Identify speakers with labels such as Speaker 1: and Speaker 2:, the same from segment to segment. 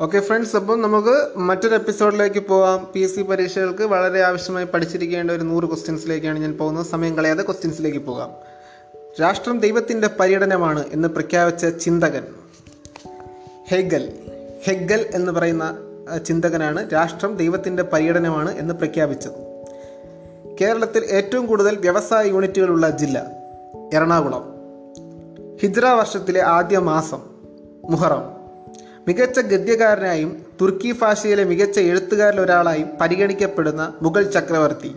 Speaker 1: Okay friends അപ്പം നമുക്ക് മറ്റൊരു എപ്പിസോഡിലേക്ക് പോവാം. പി എസ് സി പരീക്ഷകൾക്ക് വളരെ ആവശ്യമായി പഠിച്ചിരിക്കേണ്ട ഒരു നൂറ് ക്വസ്റ്റ്യൻസിലേക്കാണ് ഞാൻ പോകുന്നത്. സമയം കളയാതെ ക്വസ്റ്റ്യൻസിലേക്ക് പോകാം. രാഷ്ട്രം ദൈവത്തിന്റെ പര്യടനമാണ് എന്ന് പ്രഖ്യാപിച്ച ചിന്തകൻ ഹെഗൽ. ഹെഗൽ എന്ന് പറയുന്ന ചിന്തകനാണ് രാഷ്ട്രം ദൈവത്തിന്റെ പര്യടനമാണ് എന്ന് പ്രഖ്യാപിച്ചത്. കേരളത്തിൽ ഏറ്റവും കൂടുതൽ വ്യവസായ യൂണിറ്റുകളുള്ള ജില്ല എറണാകുളം. ഹിജ്ര വർഷത്തിലെ ആദ്യ മാസം മുഹറം. മികച്ച ഗദ്യകാരനായും തുർക്കി ഭാഷയിലെ മികച്ച എഴുത്തുകാരിൽ ഒരാളായും പരിഗണിക്കപ്പെടുന്ന മുഗൾ ചക്രവർത്തി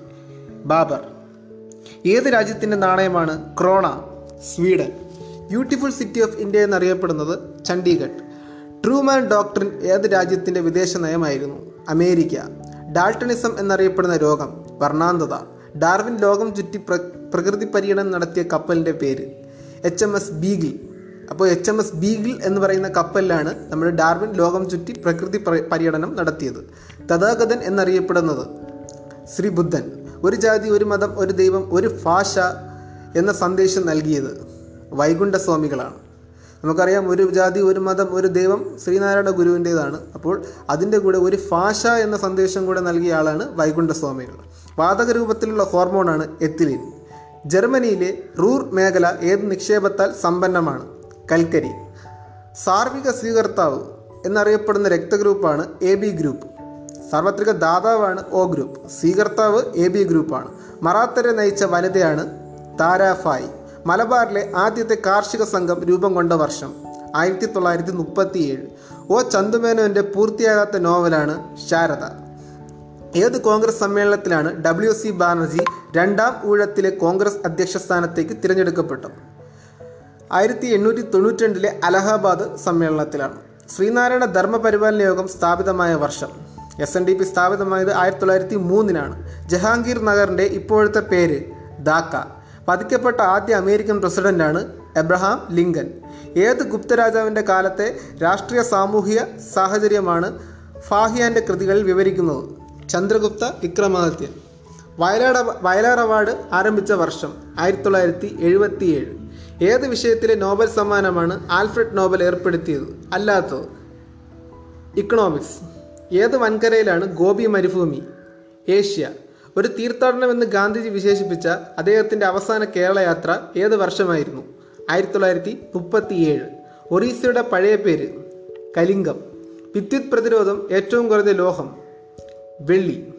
Speaker 1: ബാബർ. ഏത് രാജ്യത്തിന്റെ നാണയമാണ് krona Sweden? Beautiful city of India എന്നറിയപ്പെടുന്നത് ചണ്ഡീഗഡ്. ട്രൂമാൻ ഡോക്ടറിൻ ഏത് രാജ്യത്തിന്റെ വിദേശ നയമായിരുന്നു? അമേരിക്ക. ഡാൾട്ടണിസം എന്നറിയപ്പെടുന്ന രോഗം വർണാന്തത. ഡാർവിൻ ലോകം ചുറ്റി പ്ര പ്രകൃതി പര്യടനം നടത്തിയ കപ്പലിന്റെ പേര്. H M S Beagle. അപ്പോൾ എച്ച് എം എസ് ബീഗിൾ എന്ന് പറയുന്ന കപ്പലിലാണ് നമ്മുടെ ഡാർവിൻ ലോകം ചുറ്റി പ്രകൃതി പര്യടനം നടത്തിയത്. തഥാഗതൻ എന്നറിയപ്പെടുന്നത് ശ്രീ ബുദ്ധൻ. ഒരു ജാതി ഒരു മതം ഒരു ദൈവം ഒരു ഭാഷ എന്ന സന്ദേശം നൽകിയത് വൈകുണ്ഠസ്വാമികളാണ്. നമുക്കറിയാം ഒരു ജാതി ഒരു മതം ഒരു ദൈവം ശ്രീനാരായണ ഗുരുവിന്റേതാണ്. അപ്പോൾ അതിന്റെ കൂടെ ഒരു ഭാഷ എന്ന സന്ദേശം കൂടെ നൽകിയ ആളാണ് വൈകുണ്ഠസ്വാമികൾ. വാതക രൂപത്തിലുള്ള ഹോർമോണാണ് എത്തിലിൻ. ജർമ്മനിയിലെ റൂർ മേഖല ഏത് നിക്ഷേപത്താൽ സമ്പന്നമാണ്? കൽക്കരി. സാർവിക സ്വീകർത്താവ് എന്നറിയപ്പെടുന്ന രക്തഗ്രൂപ്പാണ് എ ബി ഗ്രൂപ്പ്. സാർവത്രിക ദാതാവാണ് ഒ ഗ്രൂപ്പ്. സ്വീകർത്താവ് എ ബി ഗ്രൂപ്പാണ്. മറാത്തരെ നയിച്ച വനിതയാണ് താരാഫായി മലബാറിലെ ആദ്യത്തെ കാർഷിക സംഘം രൂപം കൊണ്ട വർഷം ആയിരത്തി തൊള്ളായിരത്തി മുപ്പത്തിയേഴ് ഒ ചന്തുമേനോന്റെ പൂർത്തിയാകാത്ത നോവലാണ് ശാരദ. ഏത് കോൺഗ്രസ് സമ്മേളനത്തിലാണ് ഡബ്ല്യു സി ബാനർജി രണ്ടാം ഊഴത്തിലെ കോൺഗ്രസ് അധ്യക്ഷ സ്ഥാനത്തേക്ക് തിരഞ്ഞെടുക്കപ്പെട്ടത്? ആയിരത്തി എണ്ണൂറ്റി തൊണ്ണൂറ്റി അലഹാബാദ് സമ്മേളനത്തിലാണ്. ശ്രീനാരായണ ധർമ്മപരിപാലന യോഗം സ്ഥാപിതമായ വർഷം. എസ് എൻ ഡി പി സ്ഥാപിതമായത് ആയിരത്തി തൊള്ളായിരത്തി മൂന്നിനാണ് ജഹാംഗീർ നഗറിന്റെ ഇപ്പോഴത്തെ പേര് ദാക്ക പതിക്കപ്പെട്ട ആദ്യ അമേരിക്കൻ പ്രസിഡന്റാണ് എബ്രഹാം ലിങ്കൻ. ഏത് ഗുപ്തരാജാവിന്റെ കാലത്തെ രാഷ്ട്രീയ സാമൂഹിക സാഹചര്യമാണ് ഫാഹിയാന്റെ കൃതികളിൽ വിവരിക്കുന്നത്? ചന്ദ്രഗുപ്ത വിക്രമാദിത്യൻ വയലാട് വയലാർ അവാർഡ് ആരംഭിച്ച വർഷം ആയിരത്തി തൊള്ളായിരത്തി എഴുപത്തിയേഴ് ഏത് വിഷയത്തിലെ നോബൽ സമ്മാനമാണ് ആൽഫ്രഡ് നോബൽ ഏർപ്പെടുത്തിയത്? അല്ലാത്തത് ഇക്കണോമിക്സ്. ഏത് വൻകരയിലാണ് ഗോപി മരുഭൂമി? ഏഷ്യ. ഒരു തീർത്ഥാടനമെന്ന് ഗാന്ധിജി വിശേഷിപ്പിച്ച അദ്ദേഹത്തിന്റെ അവസാന കേരളയാത്ര ഏത് വർഷമായിരുന്നു? ആയിരത്തി തൊള്ളായിരത്തി മുപ്പത്തിയേഴ് ഒറീസയുടെ പഴയ പേര്. കലിംഗം. വിദ്യുത് പ്രതിരോധം ഏറ്റവും കുറഞ്ഞ ലോഹം. വെള്ളി.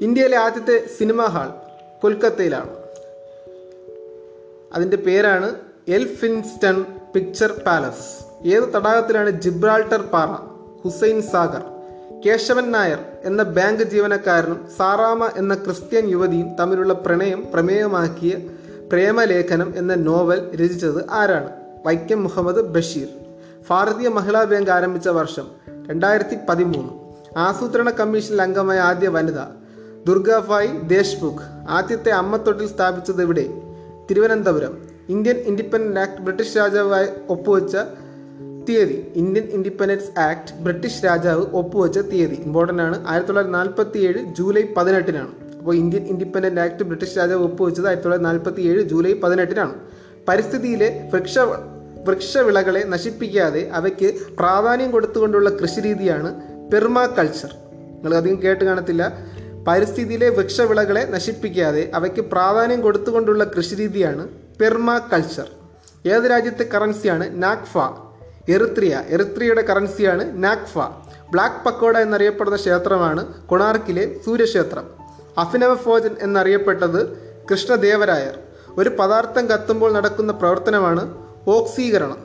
Speaker 1: ഇന്ത്യയിലെ ആദ്യത്തെ സിനിമാ ഹാൾ കൊൽക്കത്തയിലാണ്. അതിന്റെ പേരാണ് എൽഫിൻസ്റ്റൺ പിക്ചർ പാലസ്. ഏത് തടാകത്തിലാണ് ജിബ്രാൾട്ടർ പാറ ഹുസൈൻ സാഗർ കേശവൻ നായർ എന്ന ബാങ്ക് ജീവനക്കാരനും സാറാമ എന്ന ക്രിസ്ത്യൻ യുവതിയും തമ്മിലുള്ള പ്രണയം പ്രമേയമാക്കിയ പ്രേമലേഖനം എന്ന നോവൽ രചിച്ചത് ആരാണ്? വൈക്കം മുഹമ്മദ് ബഷീർ. ഭാരതീയ മഹിളാ ബാങ്ക് ആരംഭിച്ച വർഷം രണ്ടായിരത്തി പതിമൂന്ന് ആസൂത്രണ കമ്മീഷനിൽ അംഗമായ ആദ്യ വനിത ദുർഗാഭായ് ദേശ്മുഖ്. ആദ്യത്തെ അമ്മത്തൊട്ടിൽ സ്ഥാപിച്ചത് എവിടെ? Thiruvananthapuram. Indian independent act British രാജാവായി ഒപ്പുവെച്ച തീയതി. ഇന്ത്യൻ ഇൻഡിപെൻഡൻസ് ആക്ട് ബ്രിട്ടീഷ് രാജാവ് ഒപ്പുവെച്ച തീയതി. ഇമ്പോർട്ടന്റ് ആണ്. ആയിരത്തി തൊള്ളായിരത്തി നാൽപ്പത്തി ഏഴ് ജൂലൈ പതിനെട്ടിനാണ്. അപ്പോൾ ഇന്ത്യൻ ഇൻഡിപെൻഡന്റ് ആക്ട് ബ്രിട്ടീഷ് രാജാവ് ഒപ്പുവെച്ചത് ആയിരത്തി തൊള്ളായിരത്തി നാൽപ്പത്തി ഏഴ് ജൂലൈ പതിനെട്ടിനാണ്. പരിസ്ഥിതിയിലെ വൃക്ഷ വൃക്ഷവിളകളെ നശിപ്പിക്കാതെ അവയ്ക്ക് പ്രാധാന്യം കൊടുത്തുകൊണ്ടുള്ള കൃഷിരീതിയാണ് പെർമാകൾച്ചർ നിങ്ങൾ അധികം കേട്ട് കാണത്തില്ല. പരിസ്ഥിതിയിലെ വൃക്ഷവിളകളെ നശിപ്പിക്കാതെ അവയ്ക്ക് പ്രാധാന്യം കൊടുത്തുകൊണ്ടുള്ള കൃഷിരീതിയാണ് പെർമാകൾച്ചർ. ഏത് രാജ്യത്തെ കറൻസിയാണ് നാക്ഫ എറിത്രിയ. എറിത്രിയയുടെ കറൻസിയാണ് നാക്ഫ ബ്ലാക്ക് പക്കോഡ എന്നറിയപ്പെടുന്ന ക്ഷേത്രമാണ് കൊണാർക്കിലെ സൂര്യക്ഷേത്രം. അഫിനവഫോജൻ എന്നറിയപ്പെട്ടത് കൃഷ്ണദേവരായർ. ഒരു പദാർത്ഥം കത്തുമ്പോൾ നടക്കുന്ന പ്രവർത്തനമാണ് ഓക്സീകരണം.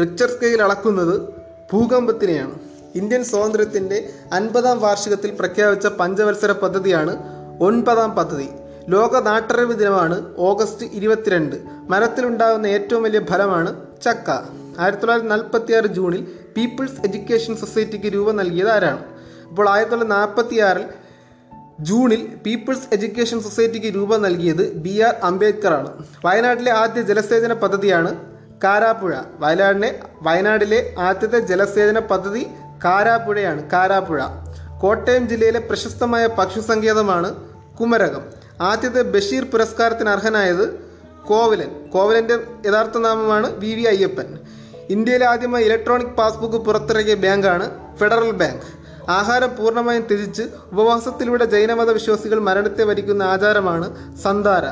Speaker 1: റിക്ചർ സ്കെയിൽ അളക്കുന്നത് ഭൂകമ്പത്തിനെയാണ്. ഇന്ത്യൻ സ്വാതന്ത്ര്യത്തിന്റെ അൻപതാം വാർഷികത്തിൽ പ്രഖ്യാപിച്ച പഞ്ചവത്സര പദ്ധതിയാണ് ഒൻപതാം പദ്ധതി. ലോക നാട്ടറിവ് ദിനമാണ് ഓഗസ്റ്റ് ഇരുപത്തിരണ്ട്. മരത്തിലുണ്ടാകുന്ന ഏറ്റവും വലിയ ഫലമാണ് ചക്ക. ആയിരത്തി തൊള്ളായിരത്തി നാൽപ്പത്തി ആറ് ജൂണിൽ പീപ്പിൾസ് എഡ്യൂക്കേഷൻ സൊസൈറ്റിക്ക് രൂപം നൽകിയത് ആരാണ്? അപ്പോൾ ആയിരത്തി തൊള്ളായിരത്തി നാൽപ്പത്തി ആറിൽ ജൂണിൽ പീപ്പിൾസ് എഡ്യൂക്കേഷൻ സൊസൈറ്റിക്ക് രൂപം നൽകിയത് ബി ആർ അംബേദ്കർ ആണ് വയനാട്ടിലെ ആദ്യ ജലസേചന പദ്ധതിയാണ് കാരാപ്പുഴ. വയനാടിനെ വയനാടിലെ ആദ്യത്തെ ജലസേചന പദ്ധതി കാരാപ്പുഴയാണ് കാരാപ്പുഴ കോട്ടയം ജില്ലയിലെ പ്രശസ്തമായ പക്ഷി സങ്കേതമാണ് കുമരകം. ആദ്യത്തെ ബഷീർ പുരസ്കാരത്തിന് അർഹനായത് കോവലൻ. കോവലന്റെ യഥാർത്ഥ നാമമാണ് വി വി അയ്യപ്പൻ. ഇന്ത്യയിലെ ആദ്യമായി ഇലക്ട്രോണിക് പാസ്ബുക്ക് പുറത്തിറക്കിയ ബാങ്കാണ് ഫെഡറൽ ബാങ്ക്. ആഹാരം പൂർണമായും ത്യജിച്ച് ഉപവാസത്തിലൂടെ ജൈനമത വിശ്വാസികൾ മരണത്തെ വരിക്കുന്ന ആചാരമാണ് സന്താര.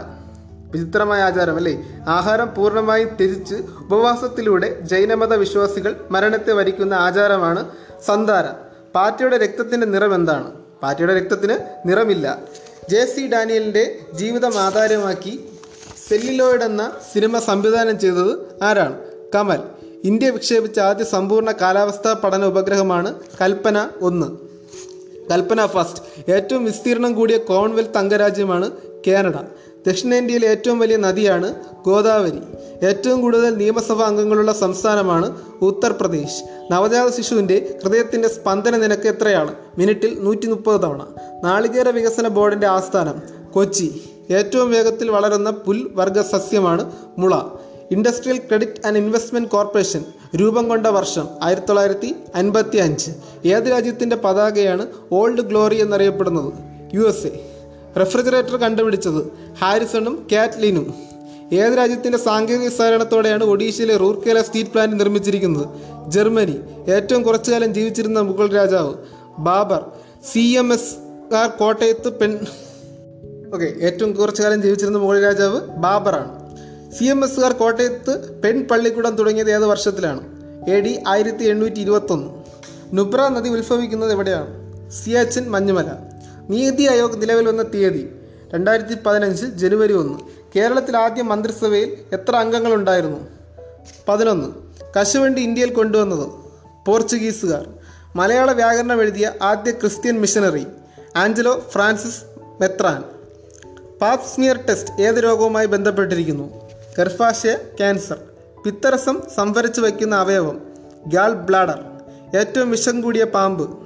Speaker 1: വിചിത്രമായ ആചാരം അല്ലേ ആഹാരം പൂർണമായി ത്യജിച്ച് ഉപവാസത്തിലൂടെ ജൈനമത വിശ്വാസികൾ മരണത്തെ വരിക്കുന്ന ആചാരമാണ് സന്താര പാറ്റയുടെ രക്തത്തിന്റെ നിറം എന്താണ്? പാറ്റയുടെ രക്തത്തിന് നിറമില്ല. ജെ സി ഡാനിയലിന്റെ ജീവിതം ആധാരമാക്കി സെല്ലിലോയിഡ് എന്ന സിനിമ സംവിധാനം ചെയ്തത് ആരാണ്? കമൽ. ഇന്ത്യ വിക്ഷേപിച്ച ആദ്യ സമ്പൂർണ കാലാവസ്ഥാ പഠന ഉപഗ്രഹമാണ് കൽപ്പന ഒന്ന്. കൽപ്പന ഫസ്റ്റ്. ഏറ്റവും വിസ്തീർണം കൂടിയ കോമൺവെൽത്ത് അംഗരാജ്യമാണ് കാനഡ. ദക്ഷിണേന്ത്യയിലെ ഏറ്റവും വലിയ നദിയാണ് ഗോദാവരി. ഏറ്റവും കൂടുതൽ നിയമസഭാ അംഗങ്ങളുള്ള സംസ്ഥാനമാണ് ഉത്തർപ്രദേശ്. നവജാത ശിശുവിന്റെ ഹൃദയത്തിന്റെ സ്പന്ദന നിരക്ക് എത്രയാണ്? മിനിറ്റിൽ നൂറ്റി മുപ്പത് തവണ. നാളികേര വികസന ബോർഡിന്റെ ആസ്ഥാനം കൊച്ചി. ഏറ്റവും വേഗത്തിൽ വളരുന്ന പുൽവർഗ സസ്യമാണ് മുള. Industrial credit and investment corporation രൂപം കൊണ്ട വർഷം ആയിരത്തി തൊള്ളായിരത്തി അൻപത്തി അഞ്ച് ഏത് രാജ്യത്തിന്റെ പതാകയാണ് ഓൾഡ് ഗ്ലോറി എന്നറിയപ്പെടുന്നത്? U S A. റെഫ്രിജറേറ്റർ കണ്ടുപിടിച്ചത് ഹാരിസണും കാറ്റ്ലിനും. ഏത് രാജ്യത്തിന്റെ സാങ്കേതിക സഹകരണത്തോടെയാണ് ഒഡീഷയിലെ റൂർക്കേല സ്റ്റീൽ പ്ലാന്റ് നിർമ്മിച്ചിരിക്കുന്നത്? ജർമ്മനി ഏറ്റവും കുറച്ചു കാലം ജീവിച്ചിരുന്ന മുഗൾ രാജാവ് Babur C M S R കോട്ടയത്ത് പെൺ ഓക്കെ ഏറ്റവും കുറച്ചു കാലം ജീവിച്ചിരുന്ന മുഗൾ രാജാവ് ബാബറാണ്. സി എം എസ് ആർ കോട്ടയത്ത് പെൺ പള്ളിക്കൂടം തുടങ്ങിയത് ഏത് വർഷത്തിലാണ്? എ ഡി ആയിരത്തി എണ്ണൂറ്റി ഇരുപത്തൊന്ന്. നുബ്ര നദി ഉത്ഭവിക്കുന്നത് എവിടെയാണ്? സിയാച്ചിൻ മഞ്ഞുമല. നീതി ആയോഗ് നിലവിൽ വന്ന തീയതി രണ്ടായിരത്തി പതിനഞ്ച് ജനുവരി ഒന്ന്. കേരളത്തിൽ ആദ്യ മന്ത്രിസഭയിൽ എത്ര അംഗങ്ങളുണ്ടായിരുന്നു പതിനൊന്ന്. കശുവണ്ടി ഇന്ത്യയിൽ കൊണ്ടുവന്നത് പോർച്ചുഗീസുകാർ. മലയാള വ്യാകരണം എഴുതിയ ആദ്യ ക്രിസ്ത്യൻ മിഷനറി ആഞ്ചലോ ഫ്രാൻസിസ് മെത്രാൻ. പാപ്സ്മിയർ ടെസ്റ്റ് ഏത് രോഗവുമായി ബന്ധപ്പെട്ടിരിക്കുന്നു? ഗർഭാശയ ക്യാൻസർ. പിത്തരസം സംഭരിച്ചു വയ്ക്കുന്ന അവയവം. Gall bladder. ഏറ്റവും വിഷം കൂടിയ പാമ്പ്.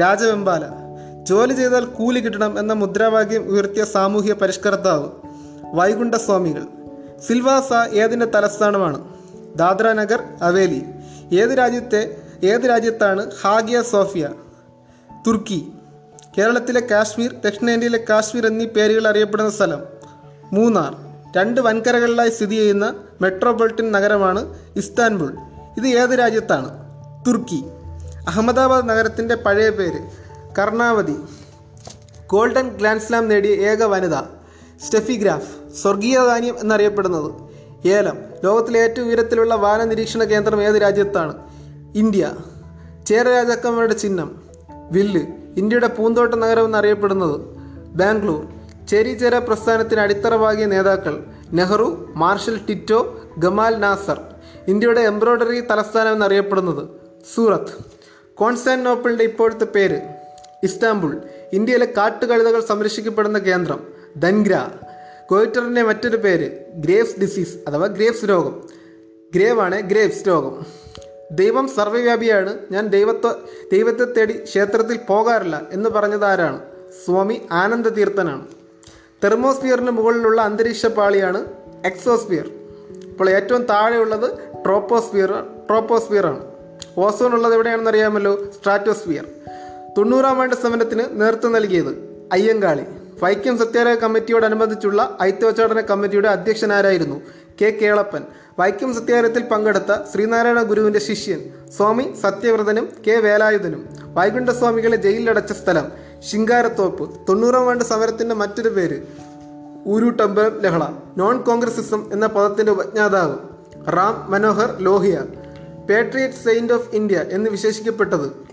Speaker 1: രാജവെമ്പാല. ജോലി ചെയ്താൽ കൂലി കിട്ടണം എന്ന മുദ്രാവാക്യം ഉയർത്തിയ സാമൂഹ്യ പരിഷ്കർത്താവ് വൈകുണ്ഠസ്വാമികൾ. സിൽവാസ ഏതിന്റെ തലസ്ഥാനമാണ്? ദാദ്ര നഗർ അവേലി ഏത് രാജ്യത്തെ ഏത് രാജ്യത്താണ് ഹാഗിയ സോഫിയ? തുർക്കി. കേരളത്തിലെ കാശ്മീർ ദക്ഷിണേന്ത്യയിലെ കാശ്മീർ എന്നീ പേരുകൾ അറിയപ്പെടുന്ന സ്ഥലം. മൂന്നാർ. രണ്ട് വൻകരകളിലായി സ്ഥിതി ചെയ്യുന്ന മെട്രോപൊളിറ്റൻ നഗരമാണ് ഇസ്താൻബുൾ. ഇത് ഏത് രാജ്യത്താണ്? തുർക്കി. അഹമ്മദാബാദ് നഗരത്തിന്റെ പഴയ പേര്. കർണാവതി. ഗോൾഡൻ ഗ്രാൻഡ് സ്ലാം നേടിയ ഏക വനിത. സ്റ്റെഫി ഗ്രാഫ് സ്വർഗീയ ധാന്യം എന്നറിയപ്പെടുന്നത്. ഏലം ലോകത്തിലെ ഏറ്റവും ഉയരത്തിലുള്ള വാന നിരീക്ഷണ കേന്ദ്രം ഏത് രാജ്യത്താണ്? ഇന്ത്യ. ചേര രാജാക്കന്മാരുടെ ചിഹ്നം. വില്ല് ഇന്ത്യയുടെ പൂന്തോട്ട നഗരം എന്നറിയപ്പെടുന്നത്. ബാംഗ്ലൂർ ചേരി ചേര പ്രസ്ഥാനത്തിന് അടിത്തറവാകിയ നേതാക്കൾ Nehru Marshal Tito Gamal Nasser. ഇന്ത്യയുടെ എംബ്രോയ്ഡറി തലസ്ഥാനം എന്നറിയപ്പെടുന്നത് സൂറത്ത്. കോൺസ്റ്റാന്റിനോപ്പിളിന്റെ ഇപ്പോഴത്തെ പേര്. ഇസ്താംബുൾ ഇന്ത്യയിലെ കാട്ടുകഴുതകൾ സംരക്ഷിക്കപ്പെടുന്ന കേന്ദ്രം ധൻഗ്ര കോയിറ്ററിന്റെ മറ്റൊരു പേര് ഗ്രേവ്സ് ഡിസീസ് അഥവാ ഗ്രേവ്സ് രോഗം. ഗ്രേവാണ് ഗ്രേവ്സ് രോഗം. ദൈവം സർവവ്യാപിയാണ് ഞാൻ ദൈവത്തെ ദൈവത്തെ തേടി ക്ഷേത്രത്തിൽ പോകാറില്ല എന്ന് പറഞ്ഞത് ആരാണ് സ്വാമി ആനന്ദ തീർത്ഥനാണ് തെർമോസ്ഫിയറിന് മുകളിലുള്ള അന്തരീക്ഷ പാളിയാണ് എക്സോസ്ഫിയർ. ഇപ്പോൾ ഏറ്റവും താഴെയുള്ളത് ട്രോപ്പോസ്ഫിയർ ആണ് ഓസോൺ ഉള്ളത് എവിടെയാണെന്ന് അറിയാമല്ലോ സ്ട്രാറ്റോസ്ഫിയർ. തൊണ്ണൂറാം വേണ്ട സമരത്തിന് നേതൃത്വം നൽകിയത് അയ്യങ്കാളി. വൈക്കം സത്യാഗ്രഹ കമ്മിറ്റിയോടനുബന്ധിച്ചുള്ള ഐത്യോച്ചാടന കമ്മിറ്റിയുടെ അധ്യക്ഷനാരായിരുന്നു കെ കേളപ്പൻ. വൈക്കം സത്യാഗ്രഹത്തിൽ പങ്കെടുത്ത ശ്രീനാരായണ ഗുരുവിന്റെ ശിഷ്യൻ സ്വാമി സത്യവ്രതനും കെ വേലായുധനും. വൈകുണ്ഠസ്വാമികളെ ജയിലിലടച്ച സ്ഥലം ശിങ്കാരത്തോപ്പ്. തൊണ്ണൂറാം വേണ്ട സമരത്തിന്റെ മറ്റൊരു പേര് ഊരുട്ടമ്പലം ലഹള. നോൺ കോൺഗ്രസിസം എന്ന പദത്തിന്റെ ഉപജ്ഞാതാവ് Ram Manohar Lohia. Patriot saint of India എന്ന് വിശേഷിക്കപ്പെട്ടത്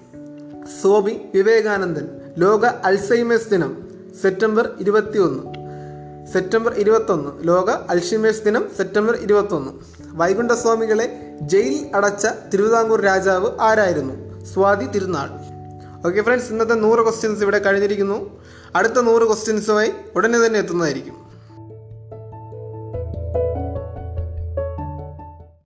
Speaker 1: സ്വാമി വിവേകാനന്ദൻ. ലോക അൾസൈമേഴ്സ് ദിനം സെപ്റ്റംബർ ഇരുപത്തി ഒന്ന് സെപ്റ്റംബർ ഇരുപത്തൊന്ന്. ലോക അൾഷിമേഴ്സ് ദിനം സെപ്റ്റംബർ ഇരുപത്തൊന്ന്. വൈകുണ്ഠസ്വാമികളെ ജയിൽ അടച്ച തിരുവിതാംകൂർ രാജാവ് ആരായിരുന്നു? സ്വാതി തിരുനാൾ. ഓക്കെ ഫ്രണ്ട്സ് ഇന്നത്തെ നൂറ് ക്വസ്റ്റ്യൻസ് ഇവിടെ കഴിഞ്ഞിരിക്കുന്നു. അടുത്ത നൂറ് ക്വസ്റ്റ്യൻസുമായി ഉടനെ തന്നെ എത്തുന്നതായിരിക്കും.